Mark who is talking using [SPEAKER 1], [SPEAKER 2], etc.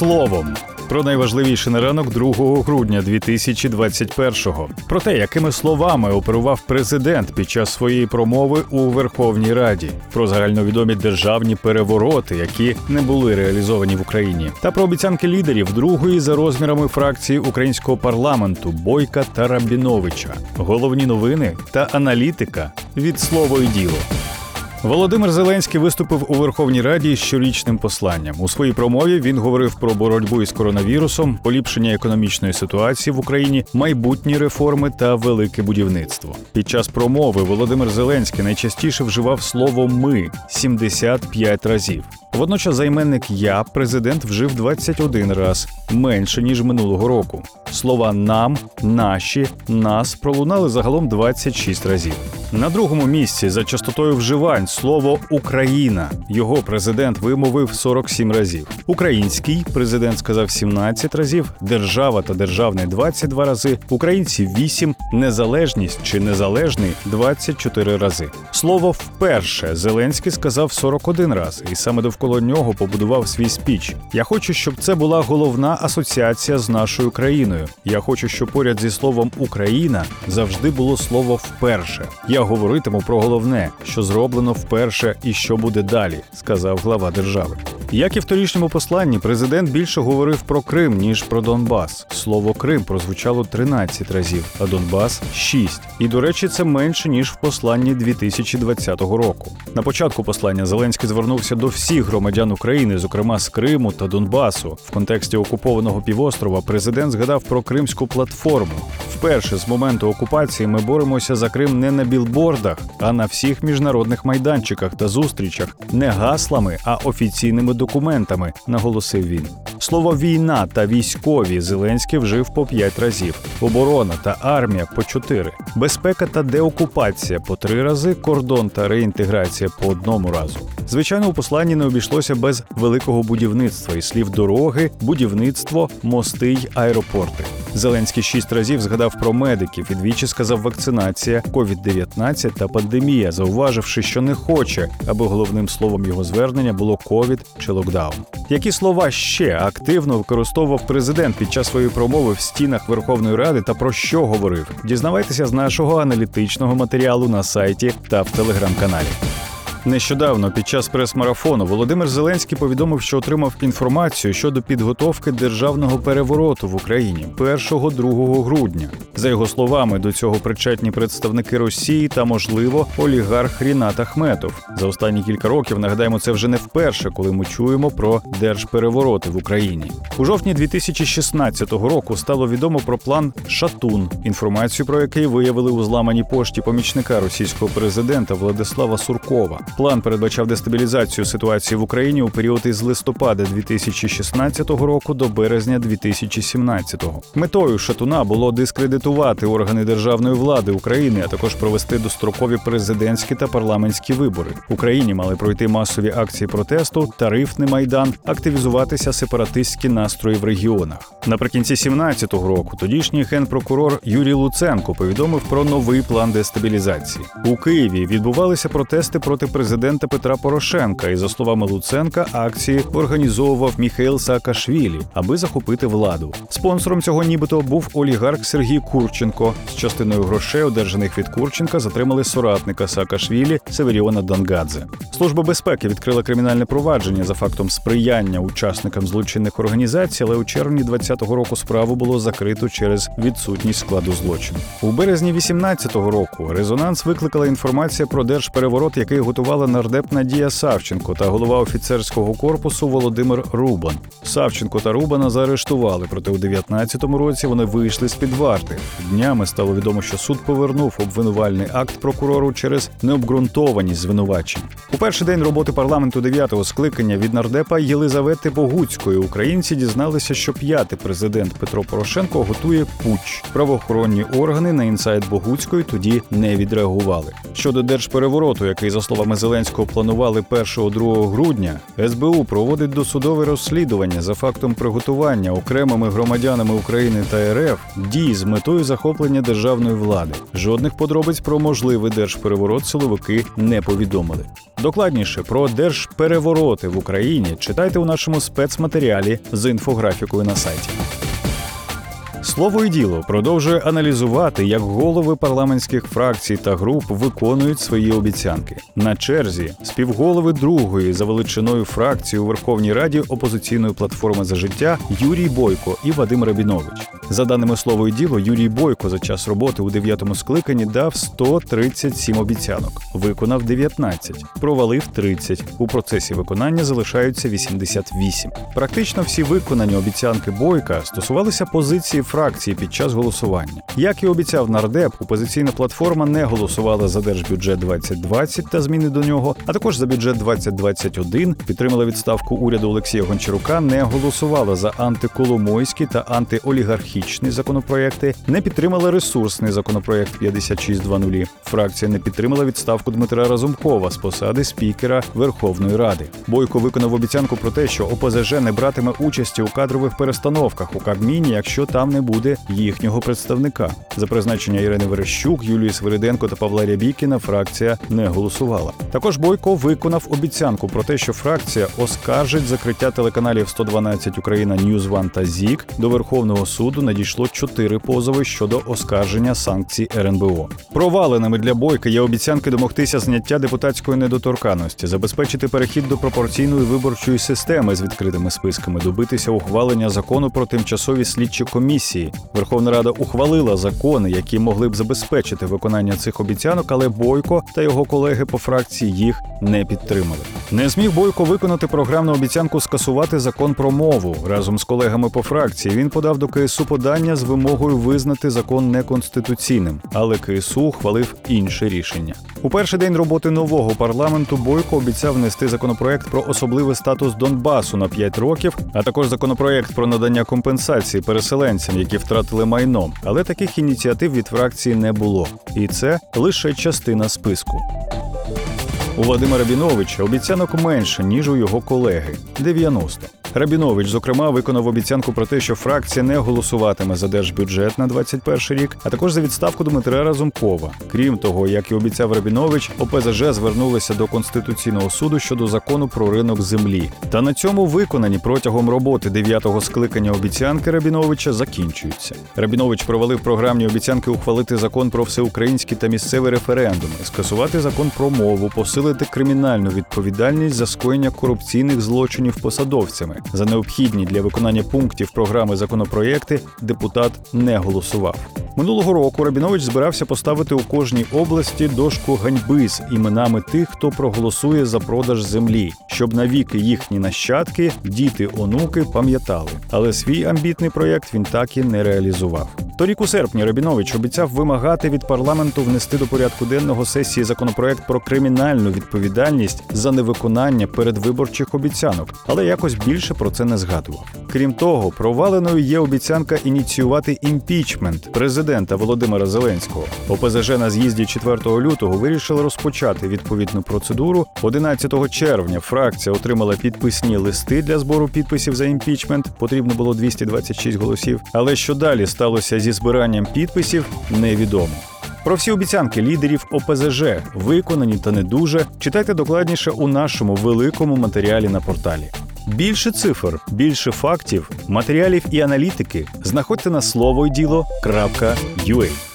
[SPEAKER 1] словом. Про найважливіше на ранок 2 грудня 2021-го. Про те, якими словами оперував президент під час своєї промови у Верховній Раді, про загальновідомі державні перевороти, які не були реалізовані в Україні, та про обіцянки лідерів другої за розмірами фракції українського парламенту Бойка та Рабіновича, головні новини та аналітика від слово і діло. Володимир Зеленський виступив у Верховній Раді з щорічним посланням. У своїй промові він говорив про боротьбу із коронавірусом, поліпшення економічної ситуації в Україні, майбутні реформи та велике будівництво. Під час промови Володимир Зеленський найчастіше вживав слово ми 75 разів. Водночас займенник я президент вжив 21 раз менше ніж минулого року. Слова нам, наші, нас пролунали загалом 26 разів. На другому місці за частотою вживань слово Україна. Його президент вимовив 47 разів. Український президент сказав 17 разів, держава та державний 22 рази, українці 8, незалежність чи незалежний 24 рази. Слово вперше Зеленський сказав 41 раз, і саме довкола нього побудував свій спіч. Я хочу, щоб це була головна асоціація з нашою країною. Я хочу, щоб поряд зі словом Україна завжди було слово вперше. Я говоритиму про головне, що зроблено вперше і що буде далі, сказав глава держави. Як і в торішньому посланні, президент більше говорив про Крим ніж про Донбас. Слово Крим прозвучало 13 разів, а Донбас 6. І до речі, це менше ніж в посланні 2020 року. На початку послання Зеленський звернувся до всіх громадян України, зокрема з Криму та Донбасу. В контексті окупованого півострова президент згадав про кримську платформу. Вперше з моменту окупації ми боремося за Крим не на білбордах, а на всіх міжнародних майданчиках та зустрічах, не гаслами, а офіційними документами, наголосив він. Слово війна та військові Зеленський вжив по п'ять разів, оборона та армія по чотири, безпека та деокупація по три рази, кордон та реінтеграція по одному разу. Звичайно, у посланні не обійшлося без великого будівництва і слів дороги, будівництво, мости й аеропорти. Зеленський шість разів згадав про медиків і двічі сказав вакцинація, COVID-19 та пандемія, зауваживши, що не хоче, аби головним словом його звернення було ковід чи локдаун. Які слова ще активно використовував президент під час своєї промови в стінах Верховної Ради та про що говорив? Дізнавайтеся з нашого аналітичного матеріалу на сайті та в телеграм-каналі. Нещодавно під час прес-марафону Володимир Зеленський повідомив, що отримав інформацію щодо підготовки державного перевороту в Україні 1-2 грудня. За його словами, до цього причетні представники Росії та, можливо, олігарх Рінат Ахметов. За останні кілька років нагадаємо, це вже не вперше, коли ми чуємо про держперевороти в Україні. У жовтні 2016 року стало відомо про план Шатун, інформацію про який виявили у зламаній пошті помічника російського президента Владислава Суркова. План передбачав дестабілізацію ситуації в Україні у період із листопада 2016 року до березня 2017. Метою Шатуна було дискредитувати органи державної влади України, а також провести дострокові президентські та парламентські вибори. В Україні мали пройти масові акції протесту, тарифний майдан, активізуватися сепаратистські настрої в регіонах. Наприкінці 17-го року тодішній генпрокурор Юрій Луценко повідомив про новий план дестабілізації. У Києві відбувалися протести проти президента Петра Порошенка, і за словами Луценка, акції організовував Міхайл Саакашвілі, аби захопити владу. Спонсором цього, нібито, був олігарх Сергій Курченко. З частиною грошей, одержаних від Курченка, затримали соратника Саакашвілі Северіона Дангадзе. Служба безпеки відкрила кримінальне провадження за фактом сприяння учасникам злочинних організацій, але у червні 2020 року справу було закрито через відсутність складу злочину. У березні 2018 року резонанс викликала інформація про держпереворот, який готувала нардеп Надія Савченко та голова офіцерського корпусу Володимир Рубан. Савченко та Рубана заарештували, проте у 2019 році вони вийшли з під варти. Днями стало відомо, що суд повернув обвинувальний акт прокурору через необґрунтованість звинувачень. У перший день роботи парламенту дев'ятого скликання від нардепа Єлизавети Богуцької українці дізналися, що п'ятий президент Петро Порошенко готує путч. Правоохоронні органи на інсайт Богуцької тоді не відреагували. Щодо держперевороту, який за словами Зеленського планували 1-2 грудня, СБУ проводить досудове розслідування за фактом приготування окремими громадянами України та РФ дій з метою захоплення державної влади. Жодних подробиць про можливий держпереворот силовики не повідомили. Докладніше про держперевороти в Україні читайте у нашому спецматеріалі з інфографікою на сайті. Слово і діло продовжує аналізувати, як голови парламентських фракцій та груп виконують свої обіцянки. На черзі співголови другої за величиною фракції у Верховній Раді опозиційної платформи за життя Юрій Бойко і Вадим Рабінович. За даними слово і діло, Юрій Бойко за час роботи у дев'ятому скликанні дав 137 обіцянок, виконав 19, провалив 30. У процесі виконання залишаються 88. Практично всі виконані обіцянки Бойка стосувалися позиції фракції під час голосування. Як і обіцяв нардеп, опозиційна платформа не голосувала за держбюджет 2020 та зміни до нього, а також за бюджет 2021, підтримала відставку уряду Олексія Гончарука, не голосувала за антиколомойські та антиолігархічні законопроекти, не підтримала ресурсний законопроект 5620. Фракція не підтримала відставку Дмитра Разумкова з посади спікера Верховної Ради. Бойко виконав обіцянку про те, що ОПЗЖ не братиме участі у кадрових перестановках у Кабміні, якщо там не буде їхнього представника. За призначення Ірини Верещук, Юлії Свириденко та Павла Рябікіна фракція не голосувала. Також Бойко виконав обіцянку про те, що фракція оскаржить закриття телеканалів 112 Україна Ньюз Ван та ЗІК. До Верховного суду надійшло чотири позови щодо оскарження санкцій РНБО. Проваленими для Бойка є обіцянки домогтися зняття депутатської недоторканності, забезпечити перехід до пропорційної виборчої системи з відкритими списками, добитися ухвалення закону про тимчасові слідчі комісії. Верховна Рада ухвалила закони, які могли б забезпечити виконання цих обіцянок, але Бойко та його колеги по фракції їх не підтримали. Не зміг Бойко виконати програмну обіцянку скасувати закон про мову разом з колегами по фракції. Він подав до КСУ подання з вимогою визнати закон неконституційним, але КСУ ухвалив інше рішення. У перший день роботи нового парламенту Бойко обіцяв внести законопроект про особливий статус Донбасу на 5 років, а також законопроект про надання компенсації переселенцям, які втратили майно. Але таких ініціатив від фракції не було, і це лише частина списку. У Вадима Рабіновича обіцянок менше ніж у його колеги 90. Рабінович, зокрема, виконав обіцянку про те, що фракція не голосуватиме за держбюджет на 21 рік, а також за відставку Дмитра Разумкова. Крім того, як і обіцяв Рабінович, ОПЗЖ звернулися до конституційного суду щодо закону про ринок землі. Та на цьому виконані протягом роботи дев'ятого скликання обіцянки Рабіновича закінчуються. Рабінович провалив програмні обіцянки ухвалити закон про всеукраїнські та місцеві референдуми, скасувати закон про мову, посилити кримінальну відповідальність за скоєння корупційних злочинів посадовцями. За необхідні для виконання пунктів програми законопроєкти депутат не голосував. Минулого року Рабінович збирався поставити у кожній області дошку ганьби з іменами тих, хто проголосує за продаж землі, щоб навіки їхні нащадки, діти, онуки пам'ятали. Але свій амбітний проєкт він так і не реалізував. Торік у серпні Рабінович обіцяв вимагати від парламенту внести до порядку денного сесії законопроект про кримінальну відповідальність за невиконання передвиборчих обіцянок, але якось більше про це не згадував. Крім того, проваленою є обіцянка ініціювати імпічмент президента Володимира Зеленського. ОПЗЖ на з'їзді 4 лютого вирішили розпочати відповідну процедуру. 11 червня фракція отримала підписні листи для збору підписів за імпічмент. Потрібно було 226 голосів. Але що далі сталося зі збиранням підписів, невідомо. Про всі обіцянки лідерів ОПЗЖ виконані та не дуже. Читайте докладніше у нашому великому матеріалі на порталі. Більше цифр, більше фактів, матеріалів і аналітики знаходьте на слово й діло.ua.